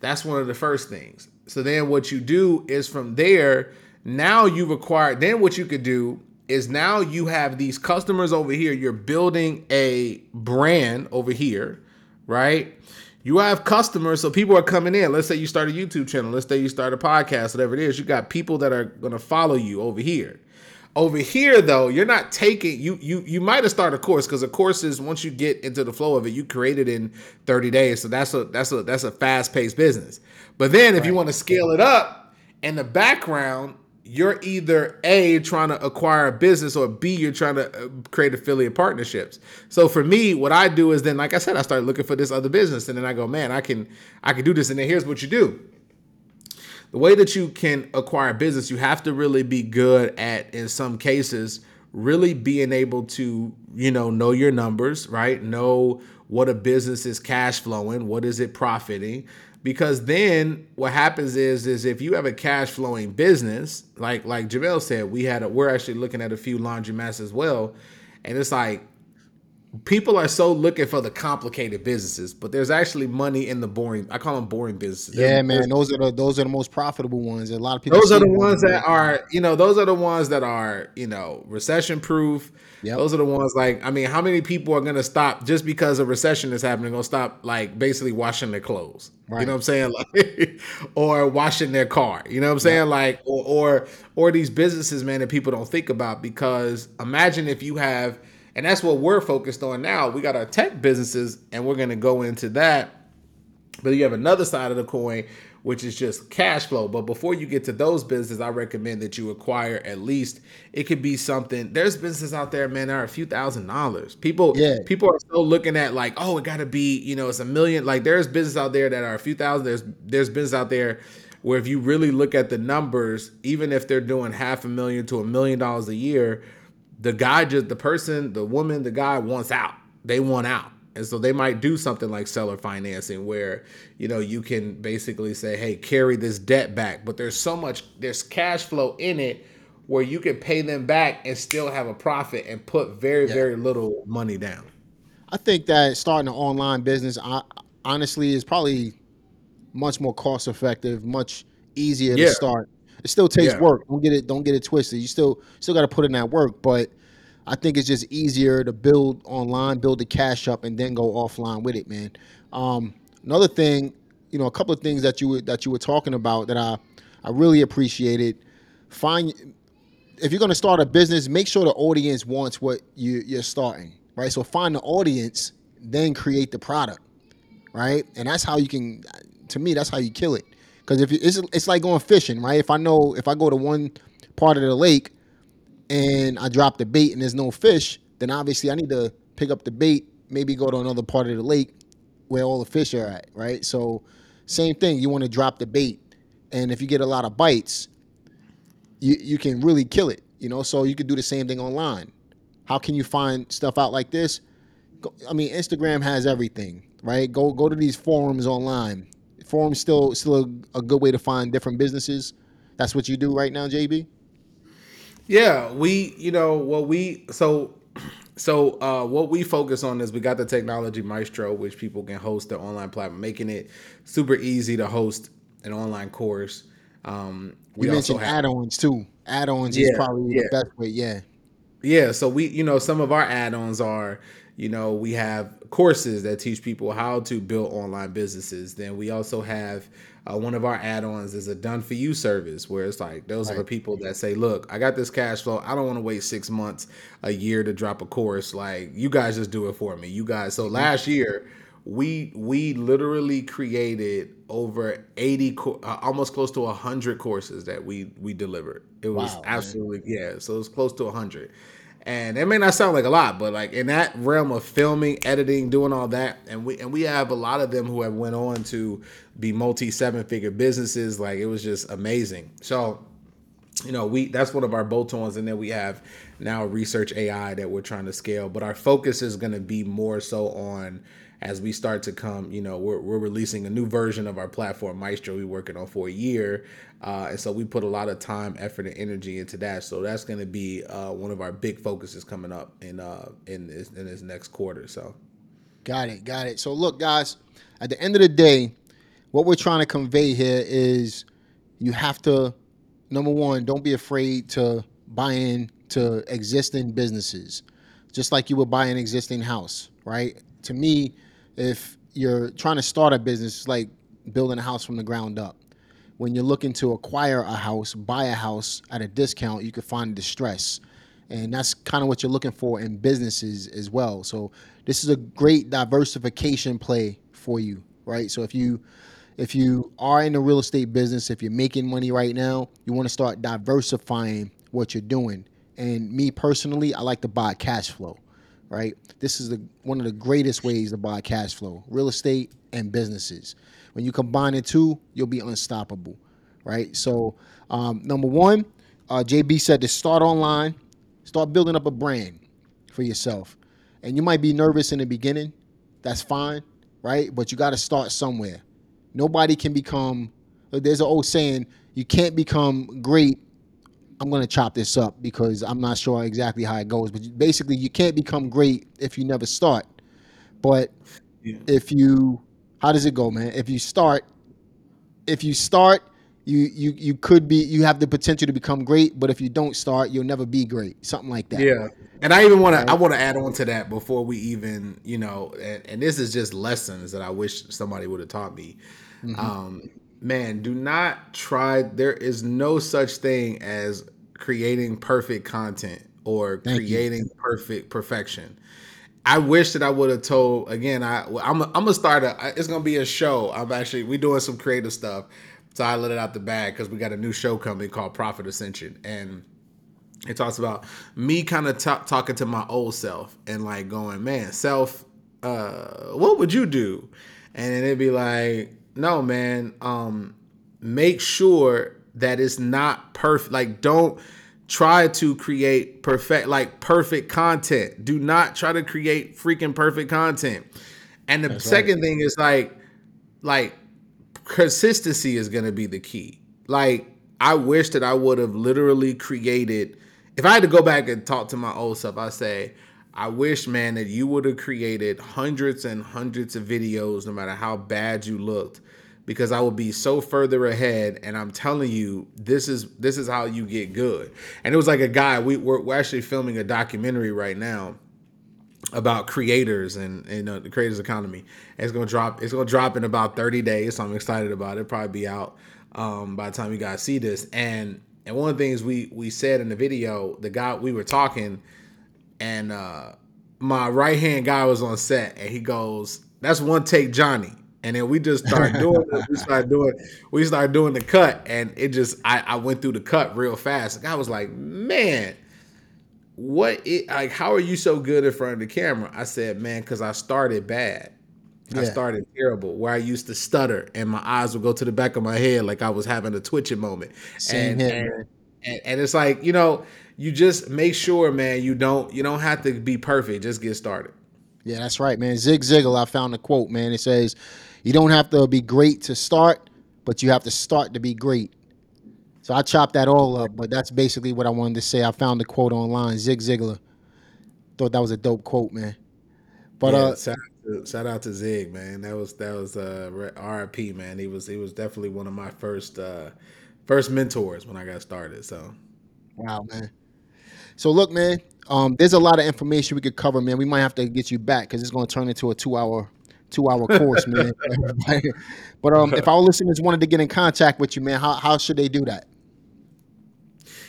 [SPEAKER 2] That's one of the first things. So then what you do is from there, now you've acquired, then what you could do is now you have these customers over here. You're building a brand over here, right? You have customers, so people are coming in. Let's say you start a YouTube channel. Let's say you start a podcast, whatever it is. You got people that are going to follow you over here. Over here, though, you're not taking you you you might have started a course because a course is once you get into the flow of it, you create it in 30 days. So that's a that's a that's a fast paced business. But then if you want to scale it up in the background, you're either A, trying to acquire a business, or B, you're trying to uh, create affiliate partnerships. So for me, what I do is then, like I said, I start looking for this other business, and then I go, man, I can I can do this. And then here's what you do. The way that you can acquire business, you have to really be good at, in some cases, really being able to, you know, know your numbers, right? Know what a business is cash flowing, what is it profiting, because then what happens is is if you have a cash flowing business like like Jamel said we had a, we're actually looking at a few laundromats as well and it's like people are so looking for the complicated businesses but there's actually money in the boring I call them boring businesses
[SPEAKER 1] Yeah, man. Those are the those are the most profitable ones. A lot of people.
[SPEAKER 2] those are the ones that are, you know, those are the ones that are, you know, recession proof.
[SPEAKER 1] Yep.
[SPEAKER 2] Those are the ones like, I mean, how many people are gonna stop just because a recession is happening, gonna stop like basically washing their clothes. You know what I'm saying? Like, or washing their car. You know what I'm saying? Like, or, or or these businesses, man, that people don't think about because imagine if you have, and that's what we're focused on now. We got our tech businesses, and we're gonna go into that. But you have another side of the coin, which is just cash flow. But before you get to those businesses, I recommend that you acquire at least it could be something. There's businesses out there, man, that are a few thousand dollars. People,
[SPEAKER 1] Yeah.
[SPEAKER 2] people are still looking at like, oh, it got to be, you know, it's a million. Like there's business out there that are a few thousand. There's there's business out there where if you really look at the numbers, even if they're doing half a million to a million dollars a year, the guy just the person, the woman, the guy wants out. They want out. And so they might do something like seller financing where, you know, you can basically say, "Hey, carry this debt back." But there's so much there's cash flow in it where you can pay them back and still have a profit and put very very little money down.
[SPEAKER 1] I think that starting an online business, I, honestly, is probably much more cost effective, much easier
[SPEAKER 2] Yeah.
[SPEAKER 1] to start. It still takes
[SPEAKER 2] Yeah.
[SPEAKER 1] work. Don't get it. Don't get it twisted. You still still got to put in that work, but I think it's just easier to build online, build the cash up, and then go offline with it, man. Um, another thing, you know, a couple of things that you were, that you were talking about that I I really appreciated. Find if you're going to start a business, make sure the audience wants what you, you're starting, right? So find the audience, then create the product, right? And that's how you can, to me, that's how you kill it. Because if it's it's like going fishing, right? If I know if I go to one part of the lake and I drop the bait and there's no fish, then obviously I need to pick up the bait, maybe go to another part of the lake where all the fish are at, right? So same thing, you want to drop the bait, and if you get a lot of bites, you you can really kill it, you know. So you could do the same thing online. how can you find stuff out like this? Go, I mean, Instagram has everything, right? Go go to these forums online. Forums still still a, a good way to find different businesses. That's what you do right now, JB.
[SPEAKER 2] Yeah, we, you know, what we so so uh, what we focus on is we got the technology maestro, which people can host their online platform, making it super easy to host an online course. Um,
[SPEAKER 1] we you mentioned have, add-ons too. Add-ons yeah, is probably yeah. the best way. Yeah.
[SPEAKER 2] Yeah. So we, you know, some of our add-ons are, you know, we have courses that teach people how to build online businesses. Then we also have uh, one of our add-ons is a done for you service where it's like those right. are the people that say, "Look, I got this cash flow. I don't want to wait six months, a year to drop a course. Like you guys just do it for me. You guys." So mm-hmm. last year we we literally created over 80 uh, almost close to 100 courses that we we delivered it was wow, absolutely man. yeah so it was close to 100 and it may not sound like a lot but like in that realm of filming editing doing all that and we and we have a lot of them who have went on to be multi seven figure businesses like it was just amazing. So you know we that's one of our bolt-ons and then we have now research ai that we're trying to scale but our focus is going to be more so on as we start to come, you know, we're, we're releasing a new version of our platform, Maestro, we're working on for a year. Uh, and so we put a lot of time, effort, and energy into that. So that's going to be uh, one of our big focuses coming up in uh, in this, in this next quarter. So,
[SPEAKER 1] got it, got it. So look, guys, at the end of the day, what we're trying to convey here is you have to number one, don't be afraid to buy in to existing businesses, just like you would buy an existing house, right? To me, if you're trying to start a business, it's like building a house from the ground up. When you're looking to acquire a house, buy a house at a discount, you can find distress. And that's kind of what you're looking for in businesses as well. So this is a great diversification play for you, right? So if you if you are in the real estate business, if you're making money right now, you want to start diversifying what you're doing. And me personally, I like to buy cash flow right? This is the, one of the greatest ways to buy cash flow real estate and businesses. When you combine the two, you'll be unstoppable, right? So, um, number one, uh, JB said to start online, start building up a brand for yourself. And you might be nervous in the beginning, that's fine, right? But you got to start somewhere. Nobody can become, there's an old saying, you can't become great I'm going to chop this up because I'm not sure exactly how it goes. But basically, you can't become great if you never start. But yeah. if you, how does it go, man? If you start, if you start, you you you could be you have the potential to become great. But if you don't start, you'll never be great. Something like that.
[SPEAKER 2] Yeah. And I even want right? to I want to add on to that before we even you know, and, and, this is just lessons that I wish somebody would have taught me. Mm-hmm. Um, man, do not try. There is no such thing as creating perfect content or Thank creating you. perfect perfection. I wish that I would have told again. I I'm I'm gonna start a. It's gonna be a show. I'm actually we doing some creative stuff, so I let it out the bag because we got a new show coming called Profit Ascension, and it talks about me kind of t- talking to my old self and like going, man, self, uh, what would you do? And then it'd be like, no, man, um, make sure that it's not perfect. Like, don't try to create perfect, like perfect content. Do not try to create freaking perfect content. And the That's second right. thing is like, like consistency is gonna be the key. Like, I wish that I would have literally created. If I had to go back and talk to my old self, I say, I wish, man, that you would have created hundreds and hundreds of videos, no matter how bad you looked, because I will be so further ahead. And I'm telling you, this is this is how you get good. And it was like a guy. We we're, we're actually filming a documentary right now about creators and, and know, the creators economy. It's gonna drop. It's gonna drop in about 30 days. So I'm excited about it. It'll Probably be out um, by the time you guys see this. And and one of the things we we said in the video, the guy we were talking, and uh, my right hand guy was on set, and he goes, "That's one take, Johnny." And then we just started doing it. We started doing we started doing the cut and it just I, I went through the cut real fast. Guy was like, man, what it like how are you so good in front of the camera? I said, man, because I started bad. Yeah. I started terrible where I used to stutter and my eyes would go to the back of my head like I was having a twitching moment. Same and, here, and and, and it's like you know, you just make sure, man, you don't you don't have to be perfect. Just get started.
[SPEAKER 1] Yeah, that's right, man. Zig Ziglar, I found a quote, man. It says, "You don't have to be great to start, but you have to start to be great." So I chopped that all up, but that's basically what I wanted to say. I found the quote online, Zig Ziglar. Thought that was a dope quote, man. But
[SPEAKER 2] Yeah,
[SPEAKER 1] uh,
[SPEAKER 2] shout, out to, shout out to Zig, man. That was that was uh RIP, man. He was he was definitely one of my first uh first mentors when I got started. So
[SPEAKER 1] wow, man. So look, man, um, there's a lot of information we could cover, man. We might have to get you back because it's going to turn into a two-hour, two-hour course, man. but um, if our listeners wanted to get in contact with you, man, how how should they do that?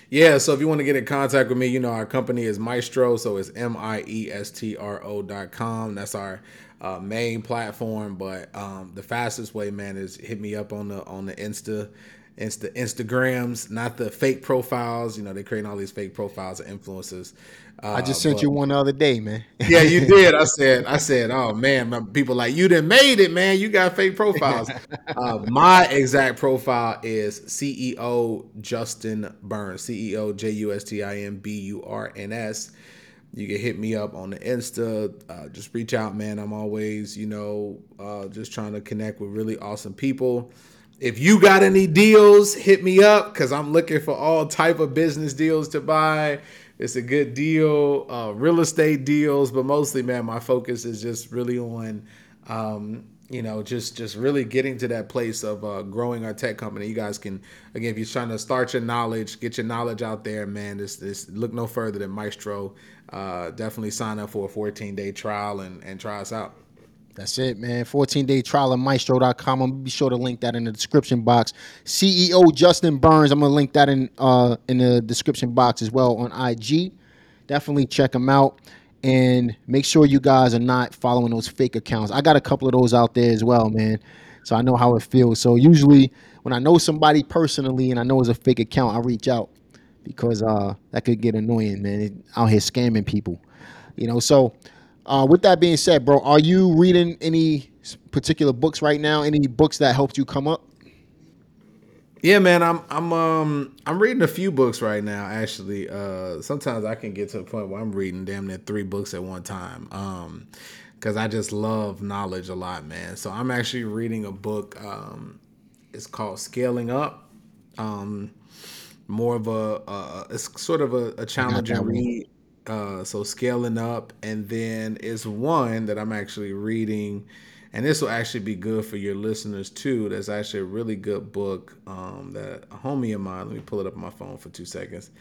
[SPEAKER 2] Yeah, so if you want to get in contact with me, you know, our company is Maestro. So it's M I E S T R O dot com. That's our uh, main platform. But um, the fastest way, man, is hit me up on the on the Insta. Insta Instagrams, not the fake profiles. You know, they're creating all these fake profiles of influencers. Uh,
[SPEAKER 1] I just sent
[SPEAKER 2] but-
[SPEAKER 1] you one the other day, man.
[SPEAKER 2] yeah, you did. I said, I said, oh man, my people like you done made it, man. You got fake profiles. uh, my exact profile is CEO Justin Burns, CEO J U S T I N B U R N S. You can hit me up on the Insta. Uh, just reach out, man. I'm always, you know, uh, just trying to connect with really awesome people. If you got any deals, hit me up because I'm looking for all type of business deals to buy. It's a good deal, uh, real estate deals, but mostly, man, my focus is just really on, um, you know, just just really getting to that place of uh, growing our tech company. You guys can, again, if you're trying to start your knowledge, get your knowledge out there, man. This this look no further than Maestro. Uh, definitely sign up for a 14 day trial and and try us out.
[SPEAKER 1] That's it, man. 14 day trial at maestro.com. I'm gonna be sure to link that in the description box. CEO Justin Burns. I'm gonna link that in uh in the description box as well on IG. Definitely check him out and make sure you guys are not following those fake accounts. I got a couple of those out there as well, man. So I know how it feels. So usually when I know somebody personally and I know it's a fake account, I reach out because uh that could get annoying, man. Out here scamming people. You know, so uh, with that being said, bro, are you reading any particular books right now? Any books that helped you come up?
[SPEAKER 2] Yeah, man, I'm I'm um I'm reading a few books right now. Actually, uh, sometimes I can get to a point where I'm reading damn near three books at one time. Um, because I just love knowledge a lot, man. So I'm actually reading a book. Um, it's called Scaling Up. Um, more of a uh, it's sort of a, a challenging read. Uh, so scaling up, and then it's one that I'm actually reading, and this will actually be good for your listeners too. That's actually a really good book um, that a homie of mine. Let me pull it up on my phone for two seconds.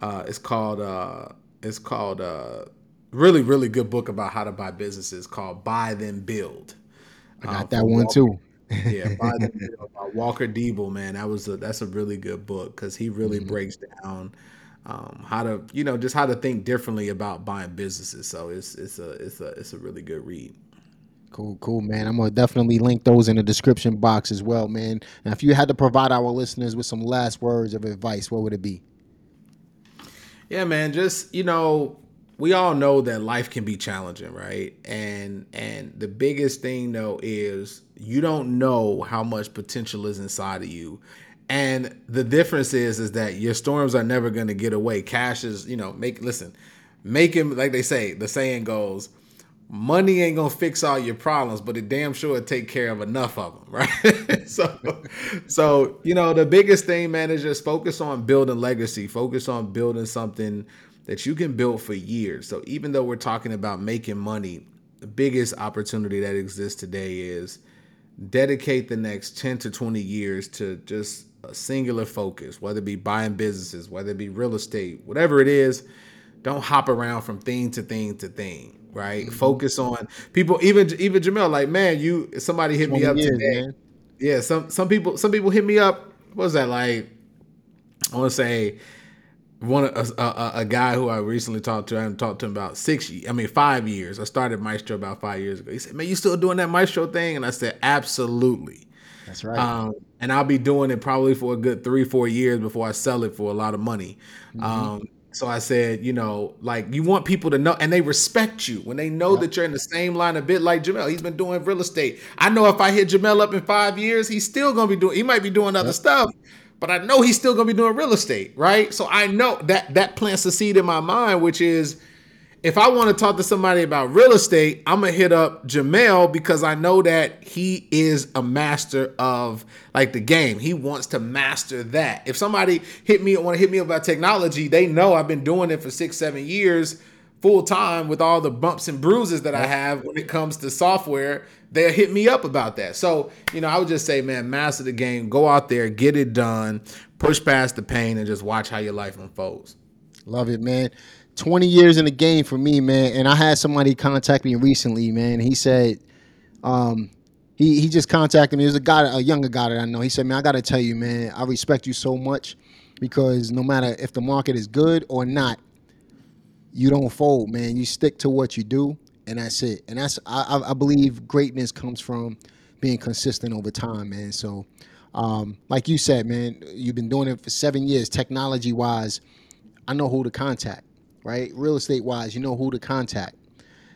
[SPEAKER 2] Uh, it's called uh, it's called uh, really really good book about how to buy businesses called Buy Then Build.
[SPEAKER 1] I
[SPEAKER 2] Uh,
[SPEAKER 1] got that one
[SPEAKER 2] Walker-
[SPEAKER 1] too.
[SPEAKER 2] yeah, by the by Walker Deibel, man, that was a that's a really good book because he really
[SPEAKER 1] Mm-hmm.
[SPEAKER 2] breaks down um, how to you know just how to think differently about buying businesses. So it's it's a it's a it's a really good read.
[SPEAKER 1] Cool, cool, man. I'm gonna definitely link those in the description box as well, man. And if you had to provide our listeners with some last words of advice, what would it be?
[SPEAKER 2] Yeah, man, just you know, we all know that life can be challenging, right? And and the biggest thing though is you don't know how much potential is inside of you. And the difference is is that your storms are never going to get away. Cash is, you know, make listen, making like they say, the saying goes, money ain't gonna fix all your problems, but it damn sure take care of enough of them, right? so, so you know, the biggest thing, man, is just focus on building legacy. Focus on building something that you can build for years. So, even though we're talking about making money, the biggest opportunity that exists today is dedicate the next 10 to 20 years to just a singular focus, whether it be buying businesses, whether it be real estate, whatever it is. Don't hop around from thing to thing to thing, right? Focus on people. Even even Jamel, like man, you somebody hit me up
[SPEAKER 1] years,
[SPEAKER 2] today.
[SPEAKER 1] man.
[SPEAKER 2] Yeah, some some people some people hit me up. What was that like? I want to say one a, a, a guy who I recently talked to. I haven't talked to him about six. I mean, five years. I started Maestro about five years ago. He said, "Man, you still doing that Maestro thing?" And I said, "Absolutely."
[SPEAKER 1] That's right.
[SPEAKER 2] Um, and I'll be doing it probably for a good three, four years before I sell it for a lot of money. Um, so I said, you know, like you want people to know, and they respect you when they know that you're in the same line a bit like Jamel. He's been doing real estate. I know if I hit Jamel up in five years, he's still gonna be doing. He might be doing other stuff, but I know he's still gonna be doing real estate, right? So I know that that plants a seed in my mind, which is if I want to talk to somebody about real estate, I'm gonna hit up Jamel because I know that he is a master of like the game. He wants to master that. If somebody hit me want to hit me about technology, they know I've been doing it for six, seven years full time with all the bumps and bruises that I have when it comes to software. They'll hit me up about that. So, you know, I would just say, man, master the game, go out there, get it done, push past the pain, and just watch how your life unfolds.
[SPEAKER 1] Love it, man. 20 years in the game for me, man. And I had somebody contact me recently, man. He said, um, he, he just contacted me. There's a guy, a younger guy that I know. He said, man, I got to tell you, man, I respect you so much because no matter if the market is good or not, you don't fold, man. You stick to what you do, and that's it. And that's I, I believe greatness comes from being consistent over time, man. So, um, like you said, man, you've been doing it for seven years. Technology wise, I know who to contact, right? Real estate wise, you know who to contact.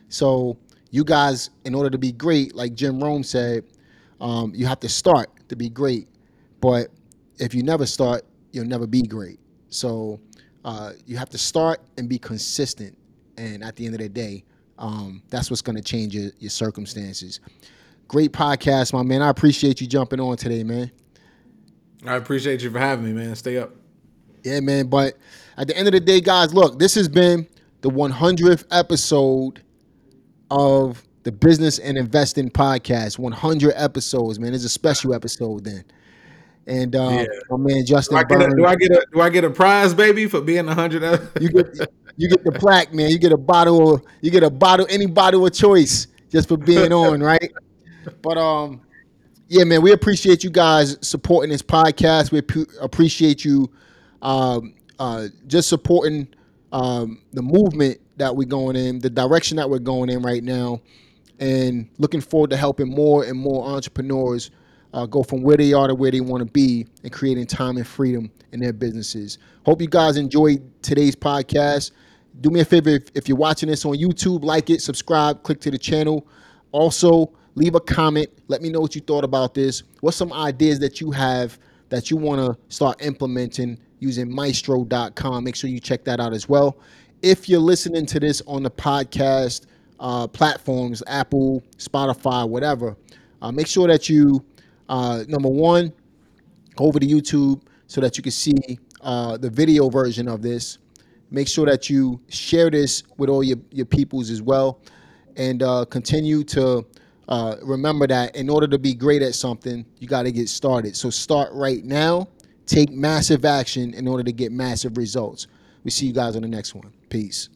[SPEAKER 1] So, you guys, in order to be great, like Jim Rohn said, um, you have to start to be great. But if you never start, you'll never be great. So uh, you have to start and be consistent. And at the end of the day, um, that's what's going to change your, your circumstances. Great podcast, my man. I appreciate you jumping on today, man.
[SPEAKER 2] I appreciate you for having me, man. Stay up.
[SPEAKER 1] Yeah, man. But at the end of the day, guys, look, this has been the 100th episode of the Business and Investing Podcast. 100 episodes, man. It's a special episode then. And uh, yeah. my man Justin
[SPEAKER 2] do I, Burns, a, do I, get a do I get a prize, baby, for being a hundred?
[SPEAKER 1] you get you get the plaque, man. You get a bottle. Of, you get a bottle, any bottle of choice, just for being on, right? But um, yeah, man, we appreciate you guys supporting this podcast. We appreciate you um, uh, just supporting um, the movement that we're going in, the direction that we're going in right now, and looking forward to helping more and more entrepreneurs uh, go from where they are to where they want to be and creating time and freedom in their businesses. Hope you guys enjoyed today's podcast. Do me a favor if, if you're watching this on YouTube, like it, subscribe, click to the channel. Also, leave a comment. Let me know what you thought about this. What's some ideas that you have that you want to start implementing using maestro.com? Make sure you check that out as well. If you're listening to this on the podcast uh, platforms, Apple, Spotify, whatever, uh, make sure that you uh, number one, go over to YouTube so that you can see uh, the video version of this. Make sure that you share this with all your, your peoples as well. And uh, continue to uh, remember that in order to be great at something, you got to get started. So start right now. Take massive action in order to get massive results. We see you guys on the next one. Peace.